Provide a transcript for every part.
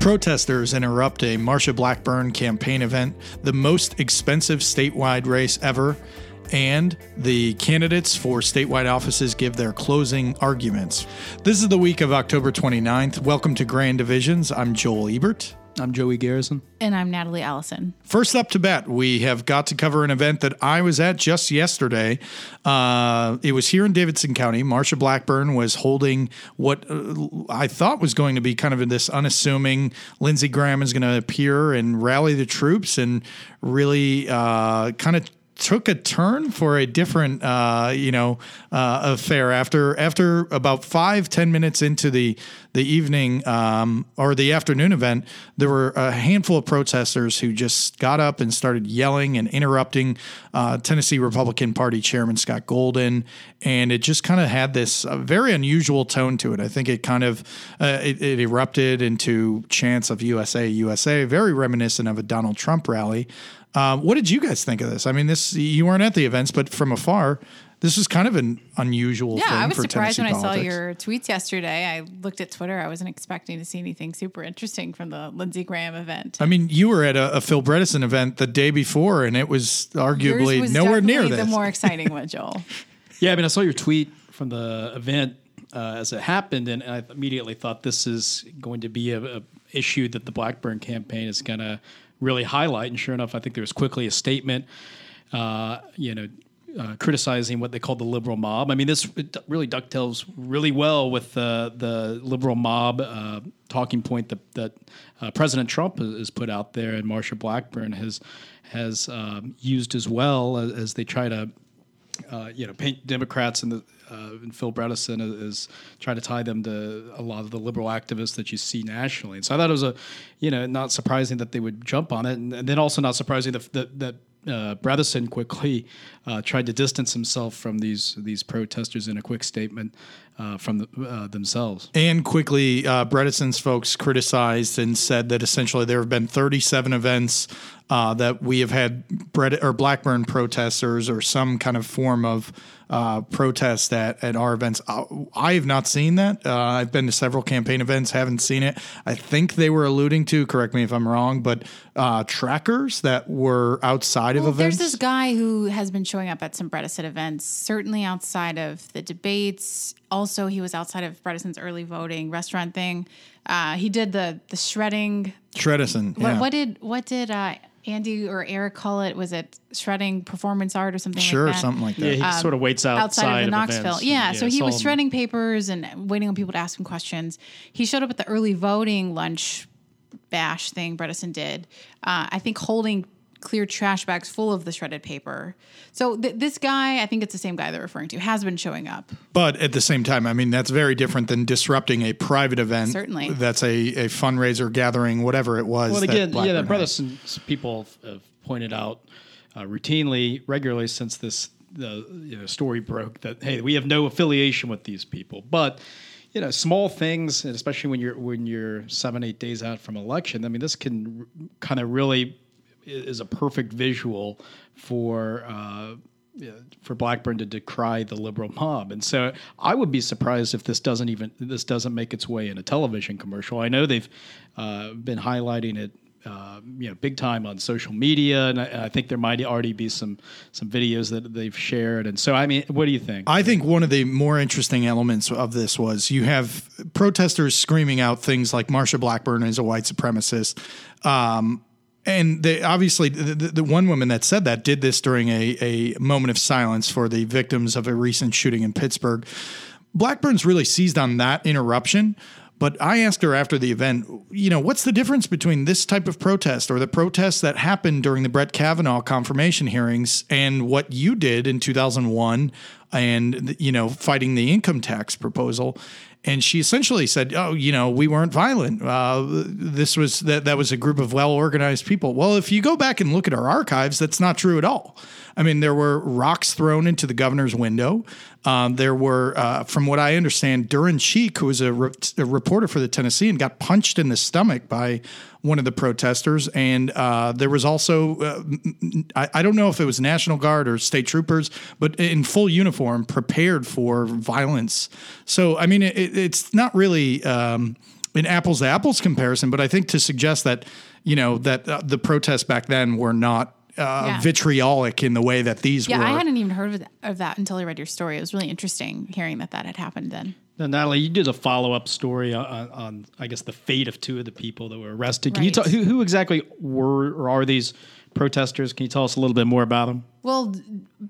Protesters interrupt a Marsha Blackburn campaign event, the most expensive statewide race ever, and the candidates for statewide offices give their closing arguments. This is the week of October 29th. Welcome to Grand Divisions. I'm Joel Ebert. I'm Joey Garrison. And I'm Natalie Allison. First up to bat, we have got to cover an event that I was at just yesterday. Uh, it was here in Davidson County. Marsha Blackburn was holding what uh, I thought was going to be kind of this unassuming Lindsey Graham is going to appear and rally the troops and really uh, kind of took a turn for a different, uh, you know, uh, affair after after about five ten minutes into the the evening um, or the afternoon event. There were a handful of protesters who just got up and started yelling and interrupting uh, Tennessee Republican Party Chairman Scott Golden, and it just kind of had this uh, very unusual tone to it. I think it kind of uh, it, it erupted into chants of USA USA, very reminiscent of a Donald Trump rally. Uh, what did you guys think of this? I mean, this you weren't at the events, but from afar, this is kind of an unusual. Yeah, thing I was for surprised Tennessee when I saw your tweets yesterday. I looked at Twitter. I wasn't expecting to see anything super interesting from the Lindsey Graham event. I mean, you were at a, a Phil Bredesen event the day before, and it was arguably Yours was nowhere near this. The more exciting one, Joel. Yeah, I mean, I saw your tweet from the event uh, as it happened, and I immediately thought this is going to be a, a issue that the Blackburn campaign is going to really highlight. And sure enough, I think there was quickly a statement, uh, you know. Uh, criticizing what they called the liberal mob. I mean, this really ducktails really well with uh, the liberal mob uh, talking point that, that uh, President Trump has, put out there, and Marsha Blackburn has has um, used as well as, as they try to uh, you know, paint Democrats and the uh, and Phil Bredesen is, is trying to tie them to a lot of the liberal activists that you see nationally. And so I thought it was a, you know, not surprising that they would jump on it, and, and then also not surprising that that, that uh, quickly uh, tried to distance himself from these these protesters in a quick statement uh, from the, uh, themselves. And quickly, uh, Bredesen's folks criticized and said that essentially there have been 37 events uh, that we have had Bred- or Blackburn protesters or some kind of form of uh, protest at, at our events. Uh, I have not seen that. Uh, I've been to several campaign events, haven't seen it. I think they were alluding to, correct me if I'm wrong, but uh, trackers that were outside of Well, events. there's this guy who has been showing up at some Bredesen events, certainly outside of the debates. Also, he was outside of Bredesen's early voting restaurant thing. Uh, he did the the shredding. Shredison. What, yeah. what did what did uh, Andy or Eric call it? Was it shredding performance art or something? Sure, like that? something like that. Yeah, he sort of waits outside, Um, outside of the Knoxville. events. Yeah, so he was him- shredding papers and waiting on people to ask him questions. He showed up at the early voting lunch bash thing Bredesen did. Uh, I think holding clear trash bags full of the shredded paper. So th- this guy, I think it's the same guy they're referring to, has been showing up. But at the same time, I mean, that's very different than disrupting a private event. Certainly. That's a, a fundraiser gathering, whatever it was. Well, that again, yeah, the Blackburn brothers and people have, have pointed out uh, routinely, regularly since this the you know, story broke that hey, we have no affiliation with these people, but you know, small things, and especially when you're when you're seven eight days out from election. I mean, this can kind of really i- is a perfect visual for. Uh, for Blackburn to decry the liberal mob, and so I would be surprised if this doesn't even this doesn't make its way in a television commercial. I know they've uh, been highlighting it, uh, you know, big time on social media, and I, I think there might already be some some videos that they've shared. And so, I mean, what do you think? I think one of the more interesting elements of this was you have protesters screaming out things like Marsha Blackburn is a white supremacist. Um, and they obviously the, the, the one woman that said that did this during a, a moment of silence for the victims of a recent shooting in Pittsburgh. Blackburn's really seized on that interruption. But I asked her after the event, you know, what's the difference between this type of protest or the protests that happened during the Brett Kavanaugh confirmation hearings and what you did in 2001 and, you know, fighting the income tax proposal? And she essentially said, "Oh, you know, we weren't violent. Uh, this was that that was a group of well organized people." Well, if you go back and look at our archives, that's not true at all. I mean, there were rocks thrown into the governor's window. Um, there were, uh, from what I understand, Duren Cheek, who was a, re- a reporter for the Tennessean, got punched in the stomach by one of the protesters. And uh, there was also, uh, I, I, don't know if it was National Guard or state troopers, but in full uniform, prepared for violence. So, I mean, it, it's not really um, an apples to apples comparison, but I think to suggest that, you know, that uh, the protests back then were not uh, yeah. vitriolic in the way that these were yeah, were. I hadn't even heard of, of that until I read your story. It was really interesting hearing that that had happened then. Now, Natalie, you did a follow up story on, on, I guess, the fate of two of the people that were arrested. Can right. you tell who, who exactly were or are these protesters? Can you tell us a little bit more about them? Well,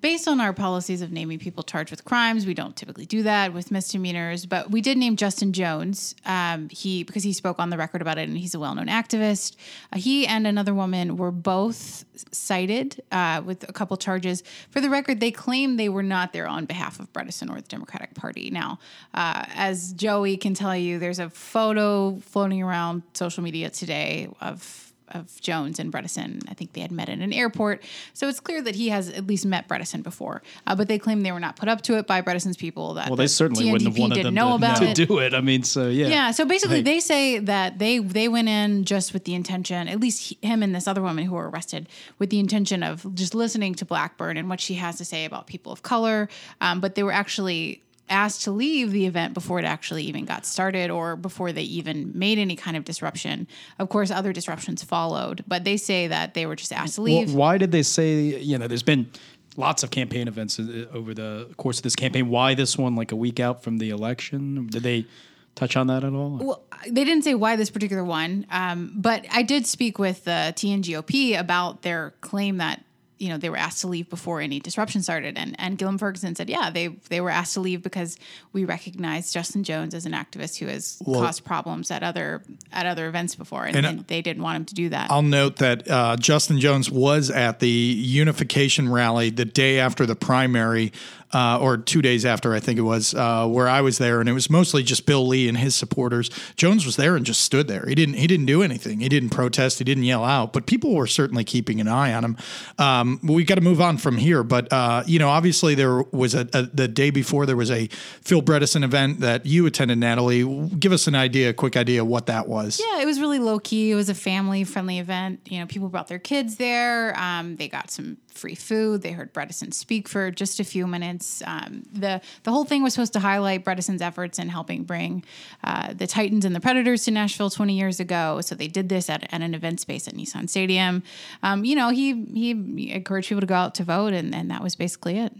based on our policies of naming people charged with crimes, we don't typically do that with misdemeanors. But we did name Justin Jones. Um, he because he spoke on the record about it, and he's a well-known activist. Uh, he and another woman were both cited uh, with a couple charges. For the record, they claim they were not there on behalf of Bredesen or the Democratic Party. Now, uh, as Joey can tell you, there's a photo floating around social media today of of Jones and Bredesen. I think they had met at an airport. So it's clear that he has at least met Bredesen before. Uh, but they claim they were not put up to it by Bredesen's people. That well, they certainly TNDP wouldn't have wanted them know to, about to do it. I mean, so yeah. Yeah. So basically, hey. they say that they they went in just with the intention, at least him and this other woman who were arrested, with the intention of just listening to Blackburn and what she has to say about people of color. Um, but they were actually asked to leave the event before it actually even got started or before they even made any kind of disruption. Of course, other disruptions followed, but they say that they were just asked to leave. Well, why did they say, you know, there's been lots of campaign events uh, over the course of this campaign. Why this one, like a week out from the election? Did they touch on that at all? Well, they didn't say why this particular one, um, but I did speak with the TNGOP about their claim that you know they were asked to leave before any disruption started and and Gillum Ferguson said yeah they they were asked to leave because we recognize Justin Jones as an activist who has well, caused problems at other at other events before and, and, and, they didn't want him to do that. I'll note that uh, Justin Jones was at the unification rally the day after the primary uh, or two days after, I think it was, uh, where I was there, and it was mostly just Bill Lee and his supporters. Jones was there and just stood there. He didn't he didn't do anything. He didn't protest. He didn't yell out. But people were certainly keeping an eye on him. Um, we got to move on from here. But uh, you know, obviously there was a, a, the day before there was a Phil Bredesen event that you attended, Natalie. Give us an idea, a quick idea, what that was. Yeah, it was really low key. It was a family friendly event. You know, people brought their kids there. Um, they got some free food. They heard Bredesen speak for just a few minutes. Um, the the whole thing was supposed to highlight Bredesen's efforts in helping bring uh, the Titans and the Predators to Nashville 20 years ago. So they did this at, at an event space at Nissan Stadium. Um, you know, he he encouraged people to go out to vote, and, and that was basically it.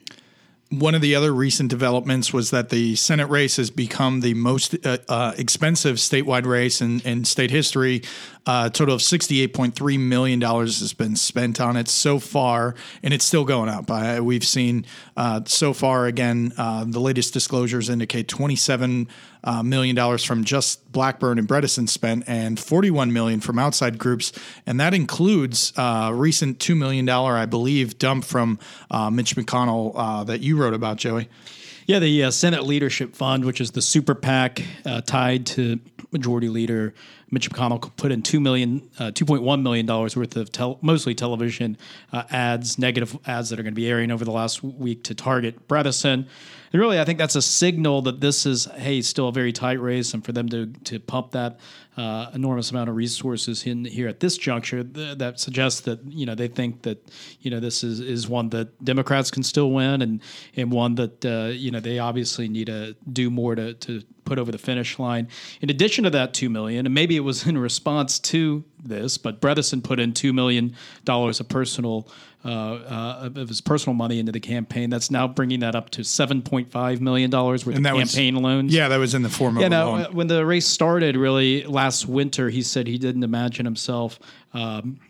One of the other recent developments was that the Senate race has become the most uh, uh, expensive statewide race in, in state history. Uh, a total of $68.3 million has been spent on it so far, and it's still going up. we've seen uh, so far, again, uh, the latest disclosures indicate 27 uh, million dollars from just Blackburn and Bredesen spent, and 41 million from outside groups, and that includes uh, recent two million dollar, I believe, dump from uh, Mitch McConnell that you wrote about, Joey. Yeah, the uh, Senate Leadership Fund, which is the super PAC uh, tied to Majority Leader Mitch McConnell, put in two million, uh, two point one million dollars worth of tel- mostly television uh, ads, negative ads that are going to be airing over the last week to target Bredesen. And really, I think that's a signal that this is, hey, still a very tight race, and for them to to pump that uh, enormous amount of resources in here at this juncture, th- that suggests that you know they think that you know this is is one that Democrats can still win, and and one that uh, you know they obviously need to do more to to put over the finish line. In addition to that two million, and maybe it was in response to this, but Bredesen put in two million dollars of personal uh, uh, of his personal money into the campaign. That's now bringing that up to seven point five million dollars worth and of campaign was, loans. Yeah, that was in the form of yeah. Now, loan. when the race started, really last winter, he said he didn't imagine himself. Um,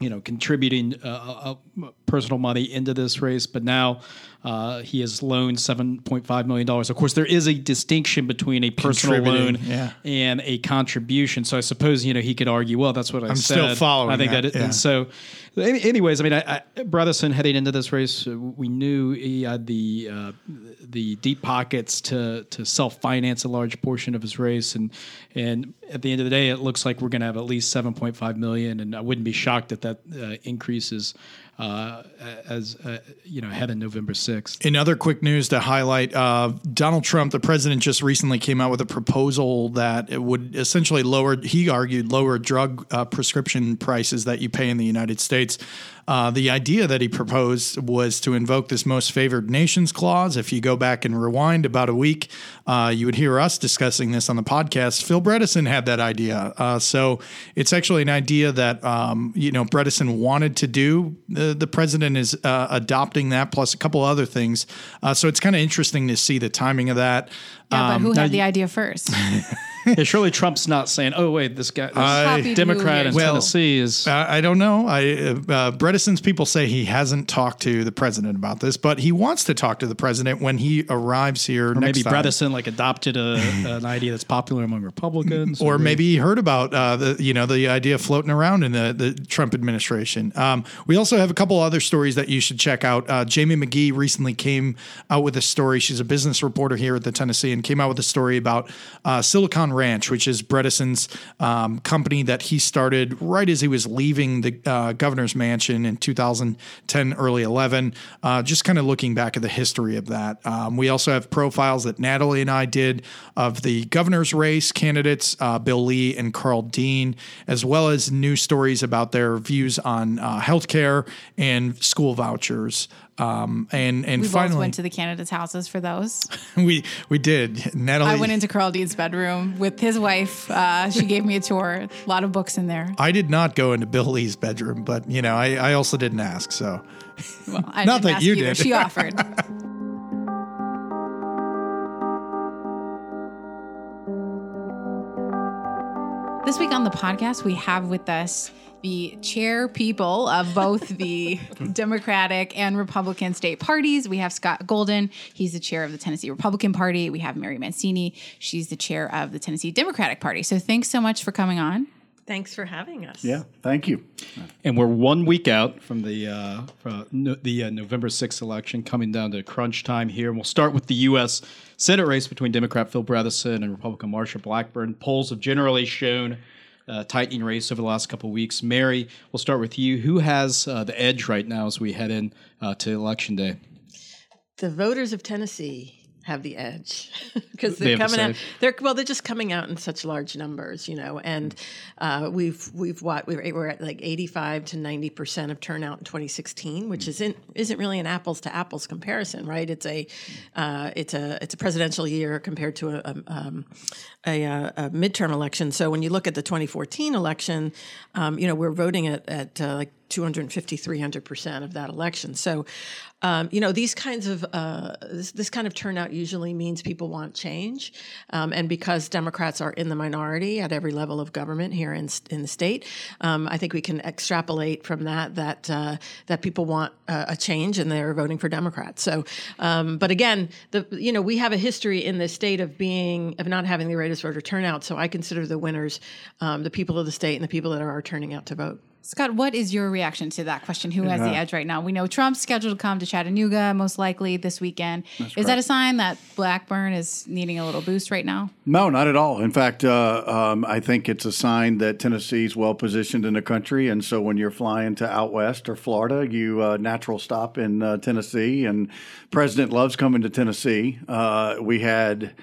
you know, contributing uh, uh personal money into this race, but now uh, he has loaned seven point five million dollars. Of course, there is a distinction between a personal loan yeah. and a contribution. So I suppose you know he could argue, well, that's what I I'm said. still following. I think that, that yeah. and so, anyways, I mean, I, I, Bredesen heading into this race, uh, we knew he had the uh, the deep pockets to to self finance a large portion of his race, and and at the end of the day, it looks like we're going to have at least seven point five million, and I wouldn't be shocked that that uh, increases uh, as uh, you know ahead of November sixth. In other quick news to highlight, uh, Donald Trump, the president, just recently came out with a proposal that it would essentially lower. He argued lower drug uh, prescription prices that you pay in the United States. Uh, the idea that he proposed was to invoke this most favored nations clause. If you go back and rewind about a week, uh, you would hear us discussing this on the podcast. Phil Bredesen had that idea. Uh, so it's actually an idea that, um, you know, Bredesen wanted to do. The, the president is uh, adopting that, plus a couple other things. Uh, so it's kind of interesting to see the timing of that. Yeah, but Um, who had the idea first? yeah, surely Trump's not saying, "Oh wait, this guy, this Copied Democrat in? Well, Tennessee is." I I don't know. I uh, Bredesen's people say he hasn't talked to the president about this, but he wants to talk to the president when he arrives here or next maybe time. Bredesen like adopted a, an idea that's popular among Republicans, or maybe he heard about uh, the you know the idea floating around in the, the Trump administration. Um, we also have a couple other stories that you should check out. Uh, Jamie McGee recently came out with a story. She's a business reporter here at the Tennessean, and came out with a story about uh, Silicon Ranch, which is Bredesen's um, company that he started right as he was leaving the uh, governor's mansion in 2010, early 11. Uh, just kind of looking back at the history of that. Um, we also have profiles that Natalie and I did of the governor's race candidates, uh, Bill Lee and Karl Dean, as well as news stories about their views on uh, healthcare and school vouchers. Um, and and we finally, went to the candidates' houses for those. we we did. Natalie, I went into Karl Dean's bedroom with his wife. Uh, she gave me a tour. A lot of books in there. I did not go into Bill Lee's bedroom, but you know, I, I also didn't ask. So Well, I Not didn't that ask you either. did. She offered. This week on the podcast, we have with us the chair people of both the Democratic and Republican state parties. We have Scott Golden. He's the chair of the Tennessee Republican Party. We have Mary Mancini. She's the chair of the Tennessee Democratic Party. So thanks so much for coming on. Thanks for having us. Yeah, thank you. and we're one week out from the uh, from no, the uh, November sixth election, coming down to crunch time here. And we'll start with the U.S. Senate race between Democrat Phil Bredesen and Republican Marsha Blackburn. Polls have generally shown. Uh, tightening race over the last couple of weeks. Mary, we'll start with you. Who has uh, the edge right now as we head in uh, to election day? The voters of Tennessee have the edge because They they're have the coming out. They're well, they're just coming out in such large numbers, you know. And uh, we've we've what we're, we're at like eighty five to ninety percent of turnout in twenty sixteen, which isn't isn't really an apples to apples comparison, right? It's a uh, it's a it's a presidential year compared to a. a um, a, uh, a midterm election. So when you look at the 2014 election, um, you know, we're voting at, at uh, like 250, 300% of that election. So, um, you know, these kinds of, uh, this, this kind of turnout usually means people want change. Um, and because Democrats are in the minority at every level of government here in, in the state, um, I think we can extrapolate from that, that, uh, that people want uh, a change and they're voting for Democrats. So, um, but again, the, you know, we have a history in this state of being, of not having the greatest voter turnout. So I consider the winners um, the people of the state and the people that are turning out to vote. Scott, what is your reaction to that question? Who has the edge right now? We know Trump's scheduled to come to Chattanooga most likely this weekend. is that a sign that Blackburn is needing a little boost right now? No, not at all. In fact, uh, um, I think it's a sign that Tennessee's well positioned in the country, and so when you're flying to out west or Florida, you uh, natural stop in uh, Tennessee, and President loves coming to Tennessee. Uh, we had.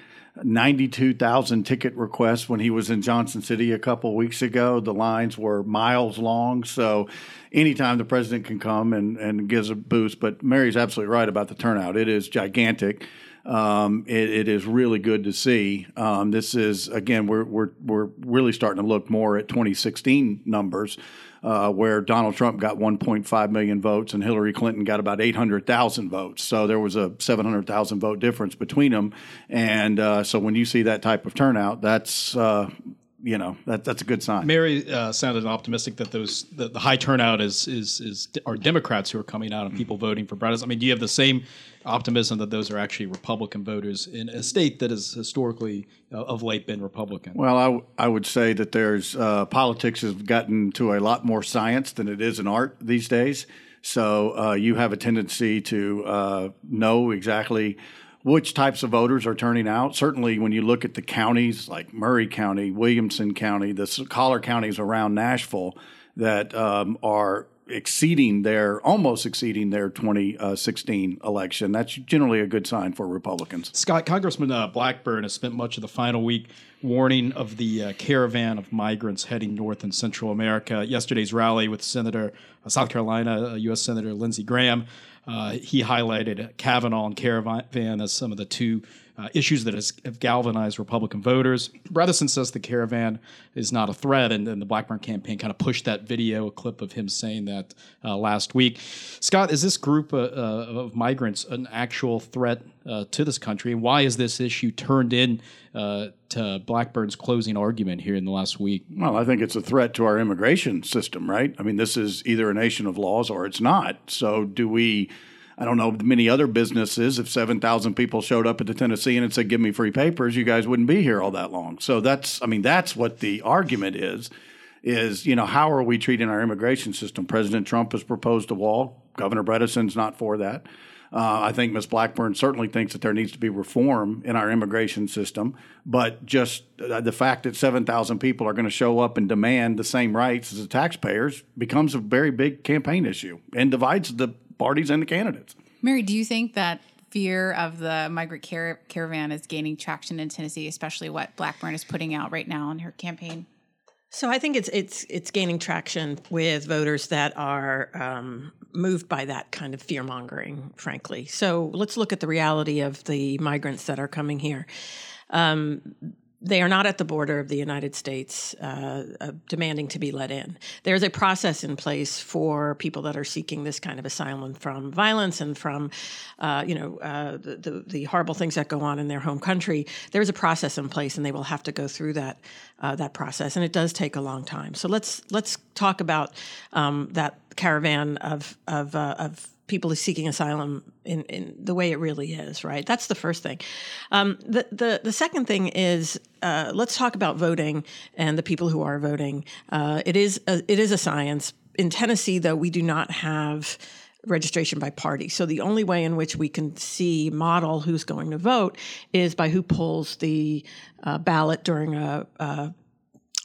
92,000 ticket requests when he was in Johnson City a couple weeks ago. The lines were miles long. So, anytime the president can come and, and gives a boost. But Mary's absolutely right about the turnout. It is gigantic. Um, it, it is really good to see. Um, this is again, we're we're we're really starting to look more at 2016 numbers, uh, where Donald Trump got 1.5 million votes and Hillary Clinton got about 800,000 votes. So there was a 700,000 vote difference between them. And uh, so when you see that type of turnout, that's uh, you know that that's a good sign. Mary uh, sounded optimistic that those the, the high turnout is is is are Democrats who are coming out and people voting for Bredesen. I mean, do you have the same optimism that those are actually Republican voters in a state that has historically uh, of late been Republican? Well, I, w- I would say that there's uh, politics has gotten to a lot more science than it is an art these days. So uh, you have a tendency to uh, know exactly which types of voters are turning out. Certainly, when you look at the counties like Maury County, Williamson County, the collar counties around Nashville that um, are exceeding their almost exceeding their 2016 election. That's generally a good sign for Republicans. Scott, Congressman uh, Blackburn has spent much of the final week warning of the uh, caravan of migrants heading north in Central America. Yesterday's rally with Senator uh, South Carolina U.S. Uh, Senator Lindsey Graham, uh, he highlighted Kavanaugh and caravan as some of the two uh, issues that has, have galvanized Republican voters. Bredesen says the caravan is not a threat, and, and, the Blackburn campaign kind of pushed that video, a clip of him saying that uh, last week. Scott, is this group uh, uh of migrants an actual threat uh, to this country, and why is this issue turned in uh, to Blackburn's closing argument here in the last week? Well, I think it's a threat to our immigration system, right? I mean, this is either a nation of laws or it's not. So, do we? I don't know many other businesses. If seven thousand people showed up at the Tennessean and said, "Give me free papers," you guys wouldn't be here all that long. So that's, I mean, that's what the argument is. Is you know how are we treating our immigration system? President Trump has proposed a wall. Governor Bredesen's not for that. Uh, I think Ms. Blackburn certainly thinks that there needs to be reform in our immigration system, but just uh, the fact that 7,000 people are going to show up and demand the same rights as the taxpayers becomes a very big campaign issue and divides the parties and the candidates. Mary, do you think that fear of the migrant car- caravan is gaining traction in Tennessee, especially what Blackburn is putting out right now in her campaign? So I think it's it's it's gaining traction with voters that are um, moved by that kind of fear mongering. Frankly, so let's look at the reality of the migrants that are coming here. Um, they are not at the border of the United States uh, uh, demanding to be let in. There's a process in place for people that are seeking this kind of asylum from violence and from, uh, you know, uh, the, the, the, horrible things that go on in their home country. There's a process in place, and they will have to go through that uh, that process, and it does take a long time. So let's let's talk about um, that caravan of of uh, of people are seeking asylum in, in the way it really is, right? That's the first thing. Um, the, the, the second thing is uh, let's talk about voting and the people who are voting. Uh, it is a, it is a science. In Tennessee, though, we do not have registration by party. So the only way in which we can see model who's going to vote is by who pulls the uh, ballot during a, a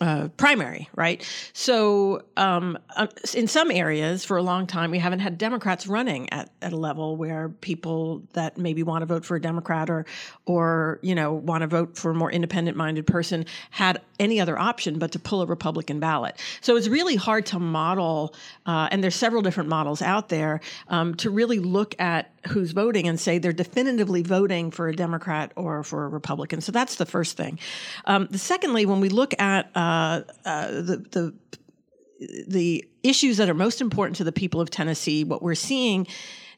uh, primary, right? So, um, uh, in some areas, for a long time, we haven't had Democrats running at, at a level where people that maybe want to vote for a Democrat or, or you know, want to vote for a more independent-minded person had any other option but to pull a Republican ballot. So it's really hard to model, uh, and there's several different models out there um, to really look at who's voting and say they're definitively voting for a Democrat or for a Republican. So that's the first thing. Um, the secondly, when we look at uh, uh, the the the issues that are most important to the people of Tennessee, what we're seeing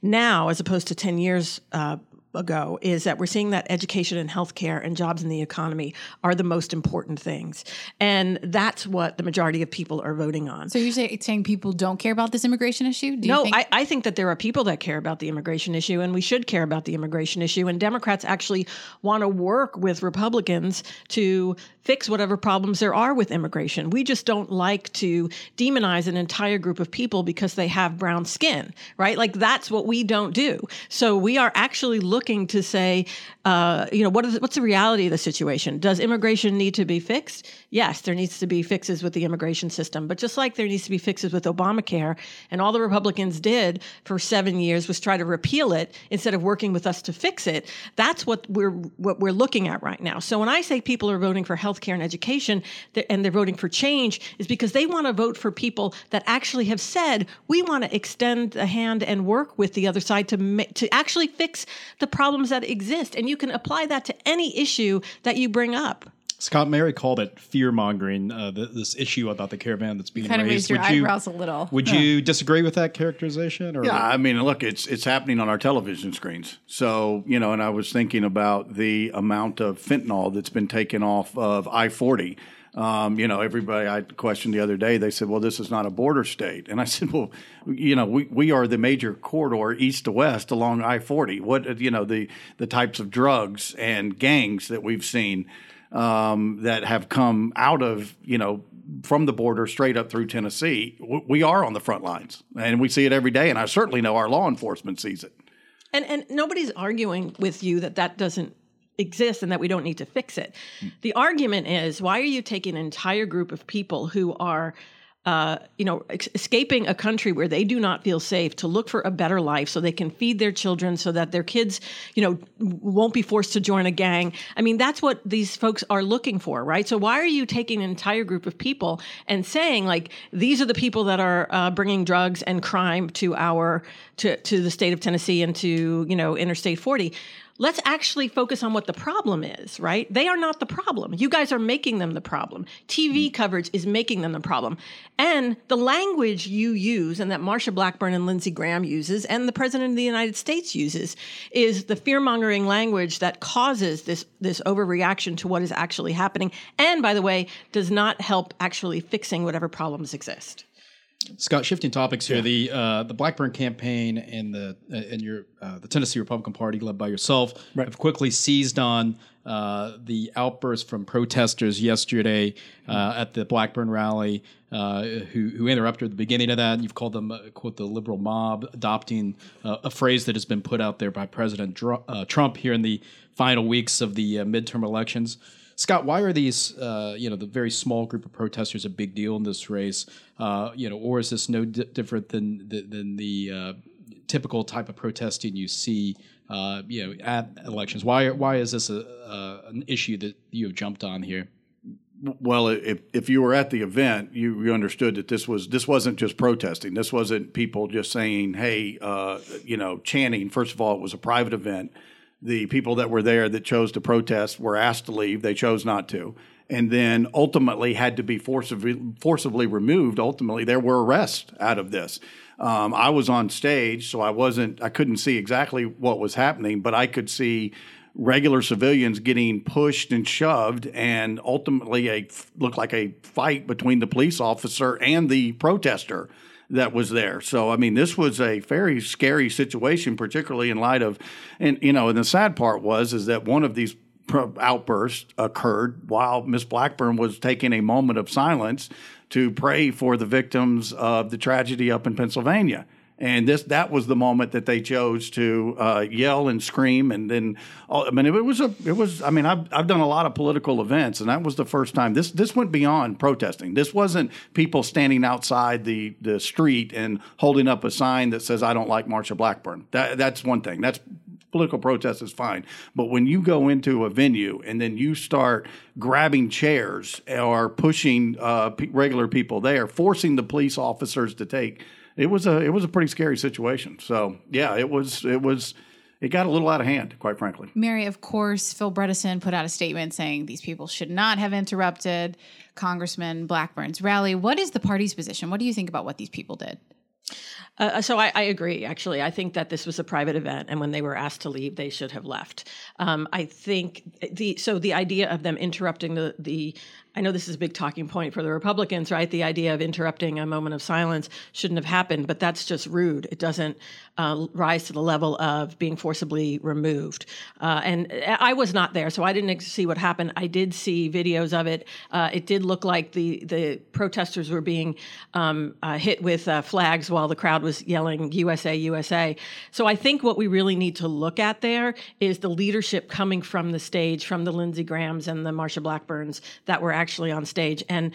now, as opposed to 10 years uh, ago is that we're seeing that education and healthcare and jobs in the economy are the most important things. And that's what the majority of people are voting on. So you're saying people don't care about this immigration issue? no, think- I, I think that there are people that care about the immigration issue, and we should care about the immigration issue. And Democrats actually want to work with Republicans to fix whatever problems there are with immigration. We just don't like to demonize an entire group of people because they have brown skin, right? Like that's what we don't do. So we are actually looking to say, uh, you know, what is what's the reality of the situation? Does immigration need to be fixed? Yes, there needs to be fixes with the immigration system, but just like there needs to be fixes with Obamacare, and all the Republicans did for seven years was try to repeal it instead of working with us to fix it. That's what we're what we're looking at right now. So when I say people are voting for health healthcare and education and they're voting for change is because they want to vote for people that actually have said we want to extend a hand and work with the other side to to actually fix the problems that exist and you can apply that to any issue that you bring up Scott Mary called it fear mongering. Uh, this issue about the caravan that's being kind raised. of raised your would eyebrows you, a little. Would yeah. you disagree with that characterization? Or? Yeah, I mean, look, it's it's happening on our television screens. So you know, and I was thinking about the amount of fentanyl that's been taken off of I forty. Um, you know, everybody I questioned the other day, they said, well, this is not a border state. And I said, well, you know, we, we are the major corridor east to west along I 40. What, you know, the, the types of drugs and gangs that we've seen um, that have come out of you know from the border straight up through Tennessee. We are on the front lines, and we see it every day. And I certainly know our law enforcement sees it. And and nobody's arguing with you that that doesn't exist and that we don't need to fix it. The argument is why are you taking an entire group of people who are uh, you know, ex- escaping a country where they do not feel safe to look for a better life so they can feed their children so that their kids, you know, won't be forced to join a gang. I mean, that's what these folks are looking for, right? So why are you taking an entire group of people and saying like these are the people that are uh, bringing drugs and crime to our to to the state of Tennessee and to you know Interstate 40? Let's actually focus on what the problem is, right? They are not the problem. You guys are making them the problem. TV hmm. coverage is making them the problem. And the language you use and that Marsha Blackburn and Lindsey Graham uses and the President of the United States uses is the fear-mongering language that causes this this overreaction to what is actually happening and by the way does not help actually fixing whatever problems exist. Scott, shifting topics here. The uh, the Blackburn campaign and the uh, and your uh, the Tennessee Republican Party, led by yourself, have quickly seized on uh, the outburst from protesters yesterday uh, at the Blackburn rally, uh, who who interrupted the beginning of that. You've called them uh, quote the liberal mob, adopting uh, a phrase that has been put out there by President Dr- uh, Trump here in the final weeks of the uh, midterm elections. Scott, why are these, uh, you know, the very small group of protesters a big deal in this race? Uh, you know, or is this no di- different than than, than the uh, typical type of protesting you see, uh, you know, at elections? Why why is this a, an issue that you have jumped on here? Well, if if you were at the event, you, you understood that this was this wasn't just protesting. This wasn't people just saying, "Hey," uh, you know, chanting. First of all, it was a private event. The people that were there that chose to protest were asked to leave. They chose not to, and then ultimately had to be forcibly forcibly removed. Ultimately, there were arrests out of this. Um, I was on stage, so I wasn't. I couldn't see exactly what was happening, but I could see regular civilians getting pushed and shoved, and ultimately a looked like a fight between the police officer and the protester that was there. So I mean, this was a very scary situation, particularly in light of, and you know, and the sad part was is that one of these outbursts occurred while Miss Blackburn was taking a moment of silence to pray for the victims of the tragedy up in Pennsylvania and this that was the moment that they chose to uh, yell and scream and then I mean it was a it was I mean I've I've done a lot of political events and that was the first time. This this went beyond protesting. This wasn't people standing outside the the street and holding up a sign that says I don't like Marsha Blackburn. That that's one thing. That's political protest is fine. But when you go into a venue and then you start grabbing chairs or pushing uh, pe- regular people there, forcing the police officers to take, it was a it was a pretty scary situation. So yeah, it was it was it got a little out of hand, quite frankly. Mary, of course, Phil Bredesen put out a statement saying these people should not have interrupted Congressman Blackburn's rally. What is the party's position? What do you think about what these people did? Uh, so I, I, agree. Actually, I think that this was a private event, and when they were asked to leave, they should have left. Um, I think the so the idea of them interrupting the the I know this is a big talking point for the Republicans, right? The idea of interrupting a moment of silence shouldn't have happened, but that's just rude. It doesn't uh, rise to the level of being forcibly removed. Uh, and I was not there, so I didn't see what happened. I did see videos of it. Uh, it did look like the the protesters were being um, uh, hit with uh, flags while the crowd was yelling "USA, USA." So I think what we really need to look at there is the leadership coming from the stage, from the Lindsey Grahams and the Marsha Blackburns that were actually on stage, and.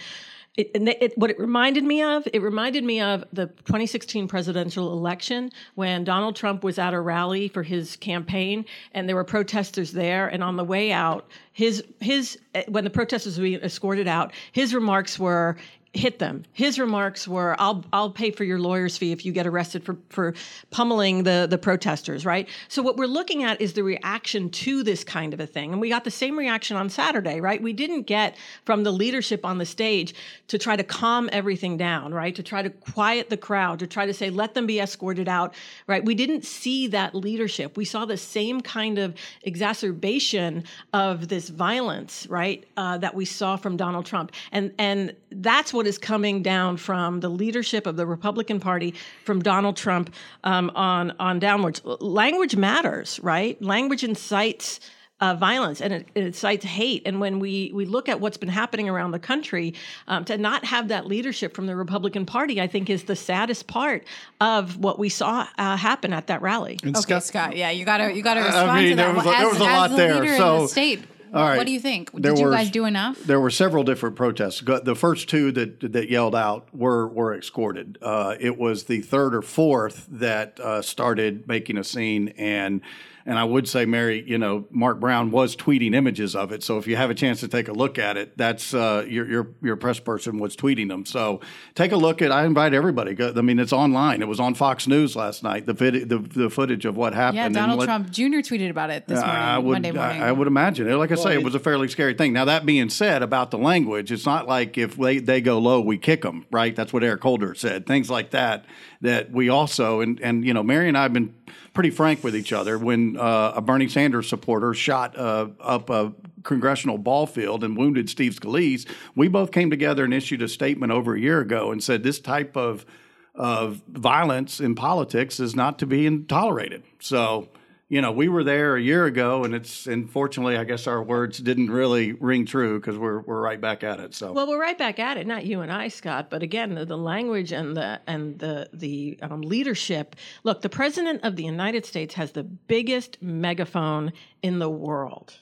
It, and it, what it reminded me of, it reminded me of the 2016 presidential election when Donald Trump was at a rally for his campaign, and there were protesters there. And on the way out, his his eh, when the protesters were being escorted out, his remarks were, hit them. His remarks were, "I'll I'll pay for your lawyer's fee if you get arrested for for pummeling the the protesters." Right. So what we're looking at is the reaction to this kind of a thing, and we got the same reaction on Saturday. Right. We didn't get from the leadership on the stage to try to calm everything down. Right. To try to quiet the crowd. To try to say, "Let them be escorted out." Right. We didn't see that leadership. We saw the same kind of exacerbation of this violence. Right. Uh, that we saw from Donald Trump, and and that's what is coming down from the leadership of the Republican Party, from Donald Trump um, on on downwards. Language matters, right? Language incites. Uh, violence and it, it, incites hate. And when we we look at what's been happening around the country, um, to not have that leadership from the Republican Party, I think, is the saddest part of what we saw uh, happen at that rally. And Okay, Scott, Scott. Yeah, you gotta you gotta respond mean, to that. there was a- As- there was a as lot the there, leader in so- the state, All right. What do you think? There Did you were- guys do enough? There were several different protests. The first two that that yelled out were were escorted. Uh, it was the third or fourth that uh, started making a scene, and and I would say, Mary, you know, Mark Brown was tweeting images of it. So if you have a chance to take a look at it, that's uh, your your your press person was tweeting them. So take a look at. I invite everybody. Go, I mean, it's online. It was on Fox News last night. The vid- the, the footage of what happened. Yeah, Donald let- Trump Jr. tweeted about it this morning, I would, Monday morning. I, I would imagine. Like I say, it was a fairly scary thing. Now that being said, about the language, it's not like if they, they go low, we kick them, right? That's what Eric Holder said. Things like that. That we also and and you know, Mary and I have been pretty frank with each other. When uh, a Bernie Sanders supporter shot uh, up a congressional ball field and wounded Steve Scalise, we both came together and issued a statement over a year ago and said this type of of violence in politics is not to be tolerated. So, you know, we were there a year ago, and it's unfortunately, I guess our words didn't really ring true because we're we're right back at it. So, Well, we're right back at it. Not you and I, Scott, but again, the, the language and the and the the um, leadership. Look, the president of the United States has the biggest megaphone in the world.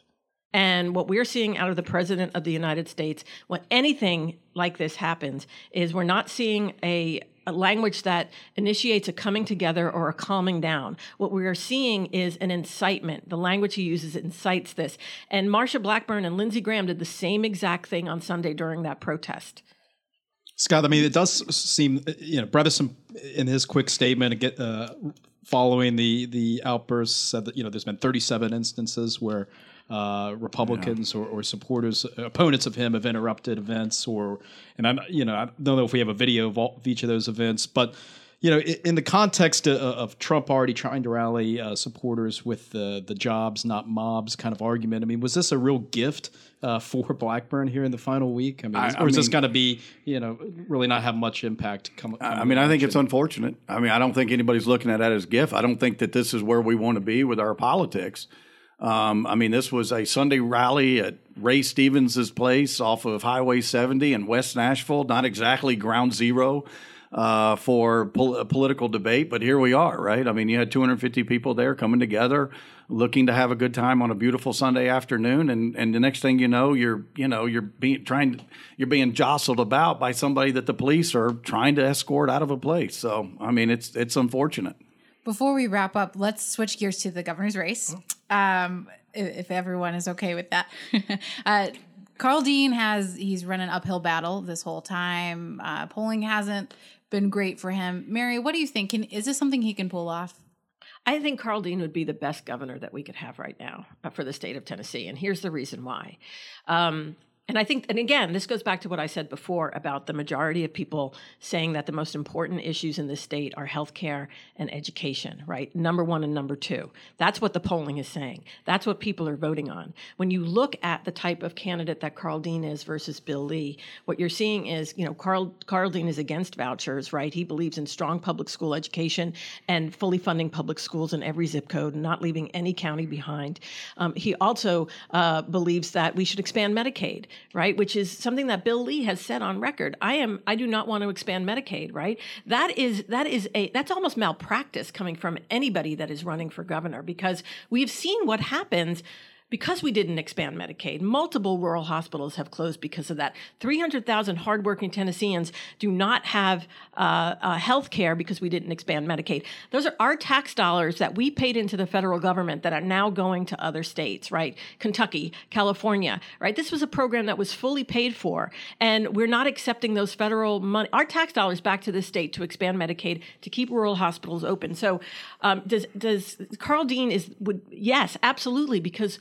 And what we're seeing out of the president of the United States, when anything like this happens, is we're not seeing a, a language that initiates a coming together or a calming down. What we are seeing is an incitement. The language he uses incites this. And Marsha Blackburn and Lindsey Graham did the same exact thing on Sunday during that protest. Scott, I mean, it does seem, you know, Bredesen in his quick statement uh, following the the outbursts said that you know there's been 37 instances where uh, Republicans or, or supporters, opponents of him, have interrupted events, or and I you know I don't know if we have a video of, all, of each of those events, but you know, in the context of, of Trump already trying to rally uh, supporters with the the jobs, not mobs kind of argument. I mean, was this a real gift uh, for Blackburn here in the final week? I mean, I or is this mean- going to be you know really not have much impact? Come, I mean, I think it's unfortunate. I mean, I don't think anybody's looking at that as a gift. I don't think that this is where we want to be with our politics. Um, I mean, this was a Sunday rally at Ray Stevens' place off of Highway 70 in West Nashville. Not exactly ground zero uh, for pol- political debate, but here we are, right? I mean, you had 250 people there coming together, looking to have a good time on a beautiful Sunday afternoon, and, and the next thing you know, you're you know you're being trying you're being jostled about by somebody that the police are trying to escort out of a place. So, I mean, it's it's unfortunate. Before we wrap up, let's switch gears to the governor's race. Um, if, if everyone is okay with that. uh, Karl Dean has he's run an uphill battle this whole time. Uh, polling hasn't been great for him. Mary, what do you think? Can, is this something he can pull off? I think Karl Dean would be the best governor that we could have right now uh, for the state of Tennessee. And here's the reason why. Um, and I think, and again, this goes back to what I said before about the majority of people saying that the most important issues in this state are healthcare and education, right? Number one and number two. That's what the polling is saying. That's what people are voting on. When you look at the type of candidate that Karl Dean is versus Bill Lee, what you're seeing is, you know, Karl, Karl Dean is against vouchers, right? He believes in strong public school education and fully funding public schools in every zip code, not leaving any county behind. Um, he also uh, believes that we should expand Medicaid, right? Which is something that Bill Lee has said on record. I am, I do not want to expand Medicaid, right? That is, that is a, that's almost malpractice coming from anybody that is running for governor because we've seen what happens because we didn't expand Medicaid, multiple rural hospitals have closed because of that. 300,000 hardworking Tennesseans do not have uh, uh, health care because we didn't expand Medicaid. Those are our tax dollars that we paid into the federal government that are now going to other states, right? Kentucky, California, right? This was a program that was fully paid for, and we're not accepting those federal money, our tax dollars back to the state to expand Medicaid to keep rural hospitals open. So, um, does does Karl Dean is would yes, absolutely because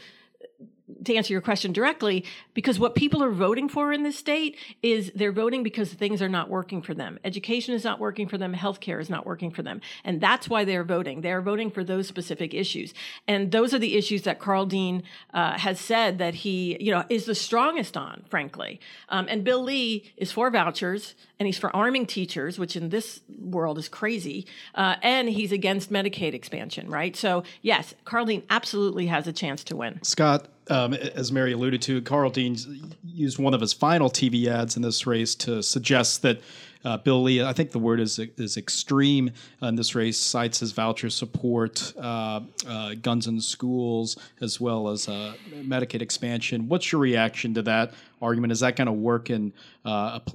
to answer your question directly, because what people are voting for in this state is they're voting because things are not working for them. Education is not working for them. Healthcare is not working for them. And that's why they're voting. They're voting for those specific issues. And those are the issues that Karl Dean uh, has said that he, you know, is the strongest on, frankly. Um, and Bill Lee is for vouchers and he's for arming teachers, which in this world is crazy. Uh, and he's against Medicaid expansion, right? So, yes, Karl Dean absolutely has a chance to win. Scott, um, as Mary alluded to, Karl Dean used one of his final TV ads in this race to suggest that uh, Bill Lee, I think the word is is extreme in this race, cites his voucher support, uh, uh, guns in schools, as well as uh, Medicaid expansion. What's your reaction to that argument? Is that going to work in uh, a,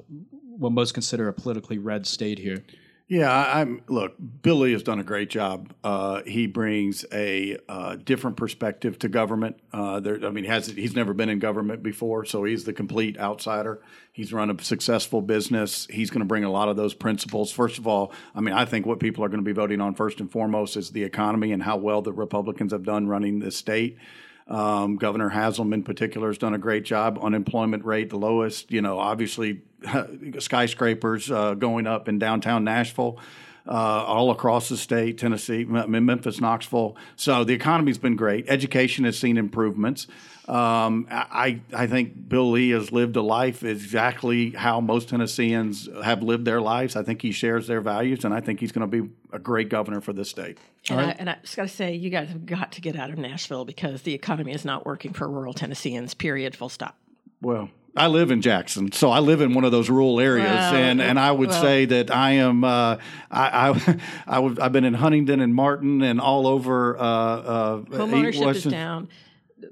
what most consider a politically red state here? Yeah, I, am Look, Bill Lee has done a great job. Uh, he brings a uh, different perspective to government. Uh, there, I mean, has he's never been in government before, so he's the complete outsider. He's run a successful business. He's going to bring a lot of those principles. First of all, I mean, I think what people are going to be voting on first and foremost is the economy and how well the Republicans have done running this state. Um, Governor Haslam, in particular, has done a great job. Unemployment rate, the lowest. You know, obviously, skyscrapers uh, going up in downtown Nashville. Uh, all across the state, Tennessee, Memphis, Knoxville. So the economy's been great. Education has seen improvements. Um, I, I think Bill Lee has lived a life exactly how most Tennesseans have lived their lives. I think he shares their values, and I think he's going to be a great governor for this state. And, right. I, and I just got to say, you guys have got to get out of Nashville because the economy is not working for rural Tennesseans, period, full stop. Well, I live in Jackson, so I live in one of those rural areas, well, and, and I would well, say that I am. Uh, I, I, I w- I've been in Huntingdon and Martin and all over. Uh, uh, Homeownership is down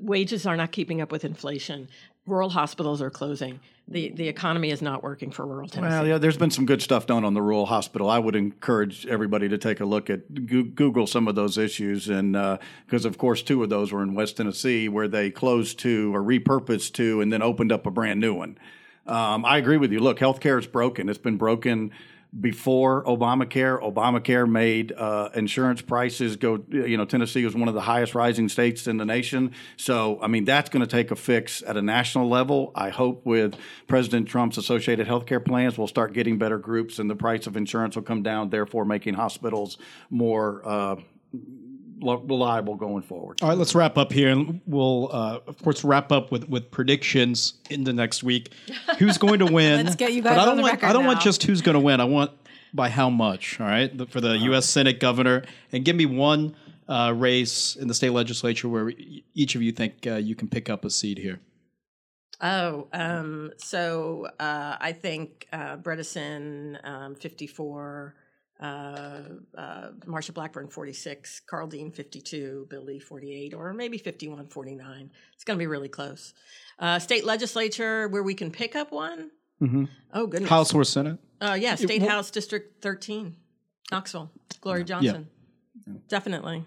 wages are not keeping up with inflation. Rural hospitals are closing. The the economy is not working for rural Tennessee. Well, yeah, there's been some good stuff done on the rural hospital. I would encourage everybody to take a look at Google some of those issues, and because uh, of course two of those were in West Tennessee, where they closed two or repurposed two, and then opened up a brand new one. Um, I agree with you. Look, healthcare is broken. It's been broken before Obamacare. Obamacare made uh, insurance prices go. You know, Tennessee was one of the highest rising states in the nation. So, I mean, that's going to take a fix at a national level. I hope with President Trump's associated healthcare plans, we'll start getting better groups, and the price of insurance will come down. Therefore, making hospitals more. Uh, reliable going forward. All right, let's wrap up here, and we'll uh, of course wrap up with with predictions in the next week. Who's going to win? let's get you guys but I don't on the want record I don't now. want just who's going to win. I want by how much. All right, for the U.S. Senate governor, and give me one uh, race in the state legislature where each of you think uh, you can pick up a seat here. Oh, um, so uh, I think uh, Bredesen, um, 54, uh, uh, Marsha Blackburn, 46, Karl Dean, 52, Bill Lee, 48, or maybe 51, 49. It's going to be really close. Uh, state legislature, where we can pick up one. Mm-hmm. Oh, goodness. House or Senate? Uh, yeah, State it, House District 13, Knoxville, Gloria Johnson. Yeah. Definitely.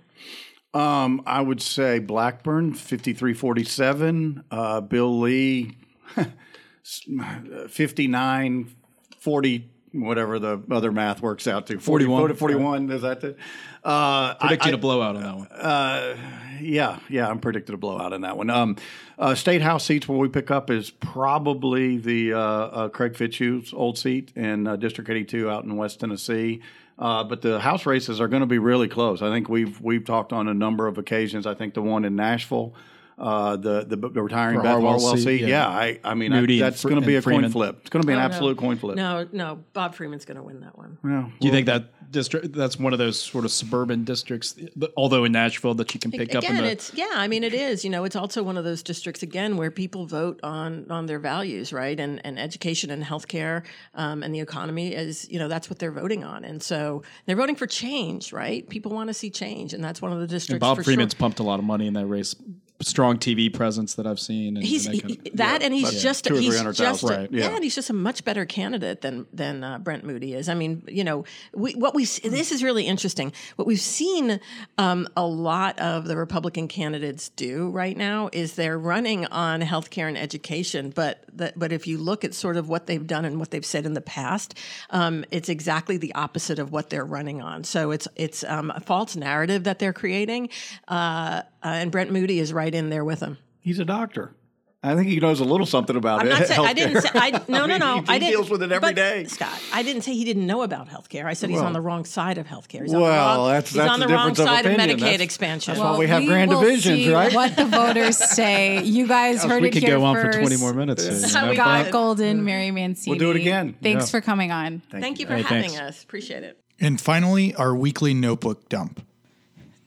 Um, I would say Blackburn, 5347, uh, Bill Lee, 59, 40, whatever the other math works out to. 41. 40, 41, is that the? Uh, Predicting I, a blowout on that one. Uh, yeah, yeah, I'm predicting a blowout on that one. Um, uh, state house seats where we pick up is probably the uh, uh, Craig Fitzhugh's old seat in uh, District 82 out in West Tennessee. Uh, but the House races are going to be really close. I think we've we've talked on a number of occasions. I think the one in Nashville uh, the, the, the retiring For Beth Harwell, Harwell seat. Yeah. yeah. I I mean I, that's going to be a Freeman. coin flip. It's going to be an oh, absolute no. coin flip. No, no, Bob Freeman's going to win that one. Yeah. Well, Do you think that district that's one of those sort of suburban districts, although in Nashville that you can pick again, up? Again, it's yeah. I mean, it is. You know, it's also one of those districts again where people vote on on their values, right? And and education and healthcare um, and the economy is you know that's what they're voting on, and so they're voting for change, right? People want to see change, and that's one of the districts. And Bob Freeman's sure. pumped a lot of money in that race strong TV presence that I've seen. And, he's and that, he, that yeah, and he's just two he's just a, right. yeah. yeah. and he's just a much better candidate than than uh, Brent Moody is. I mean, you know, we, what we this is really interesting. What we've seen um, a lot of the Republican candidates do right now is they're running on healthcare and education, but the, but if you look at sort of what they've done and what they've said in the past, um, it's exactly the opposite of what they're running on. So it's it's um, a false narrative that they're creating, uh, uh, and Brent Moody is right in there with them. He's a doctor. I think he knows a little something about I'm it. Not saying, I didn't say. I, no, no, no. He, I didn't, deals with it every but, day. Scott, I didn't say he didn't know about healthcare. I said he's well, on the wrong side of healthcare. He's well, on the wrong, that's, he's that's on the, the wrong side of, of Medicaid that's, expansion. That's well, why we have we grand will divisions, see right? What the voters say. You guys heard it too. we it could here go on first. for 20 more minutes. That's how we Scott did. Golden, Mary Mancini. We'll do it again. Thanks Yeah. for coming on. Thank you for Hey, having thanks. us. Appreciate it. And finally, our weekly notebook dump.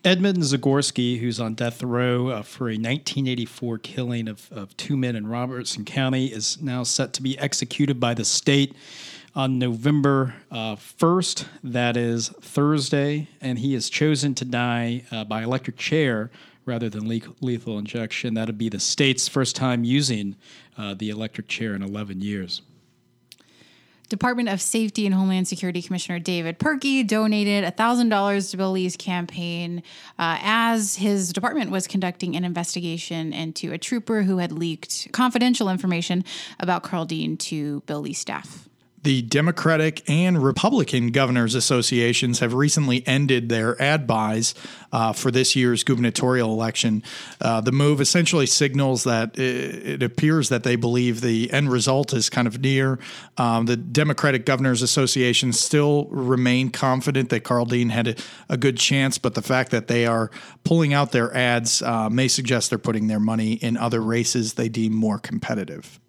Edmund Zagorski, who's on death row uh, for a 1984 killing of, of two men in Robertson County, is now set to be executed by the state on November uh, 1st. That is Thursday. And he is chosen to die uh, by electric chair rather than le- lethal injection. That'd be the state's first time using uh, the electric chair in 11 years. Department of Safety and Homeland Security Commissioner David Purkey donated $1,000 to Bill Lee's campaign uh, as his department was conducting an investigation into a trooper who had leaked confidential information about Karl Dean to Bill Lee staff. The Democratic and Republican governors associations have recently ended their ad buys uh, for this year's gubernatorial election. Uh, the move essentially signals that it, it, appears that they believe the end result is kind of near. Um, the Democratic governors association still remain confident that Karl Dean had a, a, good chance, but the fact that they are pulling out their ads uh, may suggest they're putting their money in other races they deem more competitive.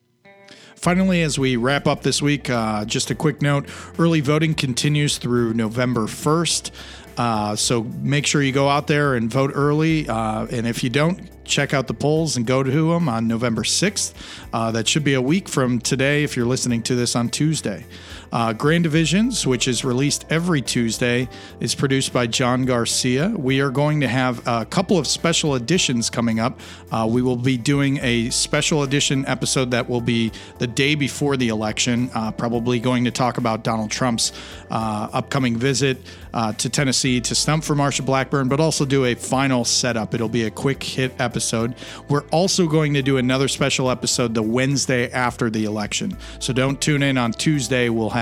Finally, as we wrap up this week, uh, just a quick note early voting continues through November 1st. Uh, so make sure you go out there and vote early. Uh, and if you don't, check out the polls and go to them on November 6th. Uh, that should be a week from today if you're listening to this on Tuesday. Uh, Grand Divisions, which is released every Tuesday, is produced by John Garcia. We are going to have a couple of special editions coming up. Uh, we will be doing a special edition episode that will be the day before the election, uh, probably going to talk about Donald Trump's uh, upcoming visit uh, to Tennessee to stump for Marsha Blackburn, but also do a final setup. It'll be a quick hit episode. We're also going to do another special episode the Wednesday after the election. So don't tune in on Tuesday. We'll have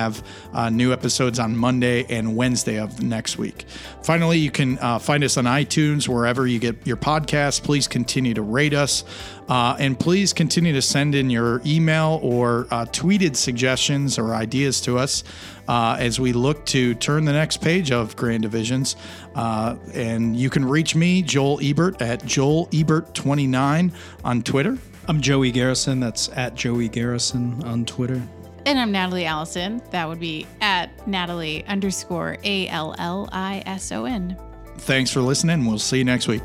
uh, new episodes on Monday and Wednesday of next week. Finally, you can uh, find us on iTunes, wherever you get your podcasts. Please continue to rate us. Uh, and please continue to send in your email or uh, tweeted suggestions or ideas to us uh, as we look to turn the next page of Grand Divisions. Uh, and you can reach me, Joel Ebert, at Joel Ebert29 on Twitter. I'm Joey Garrison. That's at Joey Garrison on Twitter. And I'm Natalie Allison. That would be at Natalie underscore A L L I S O N. Thanks for listening. We'll see you next week.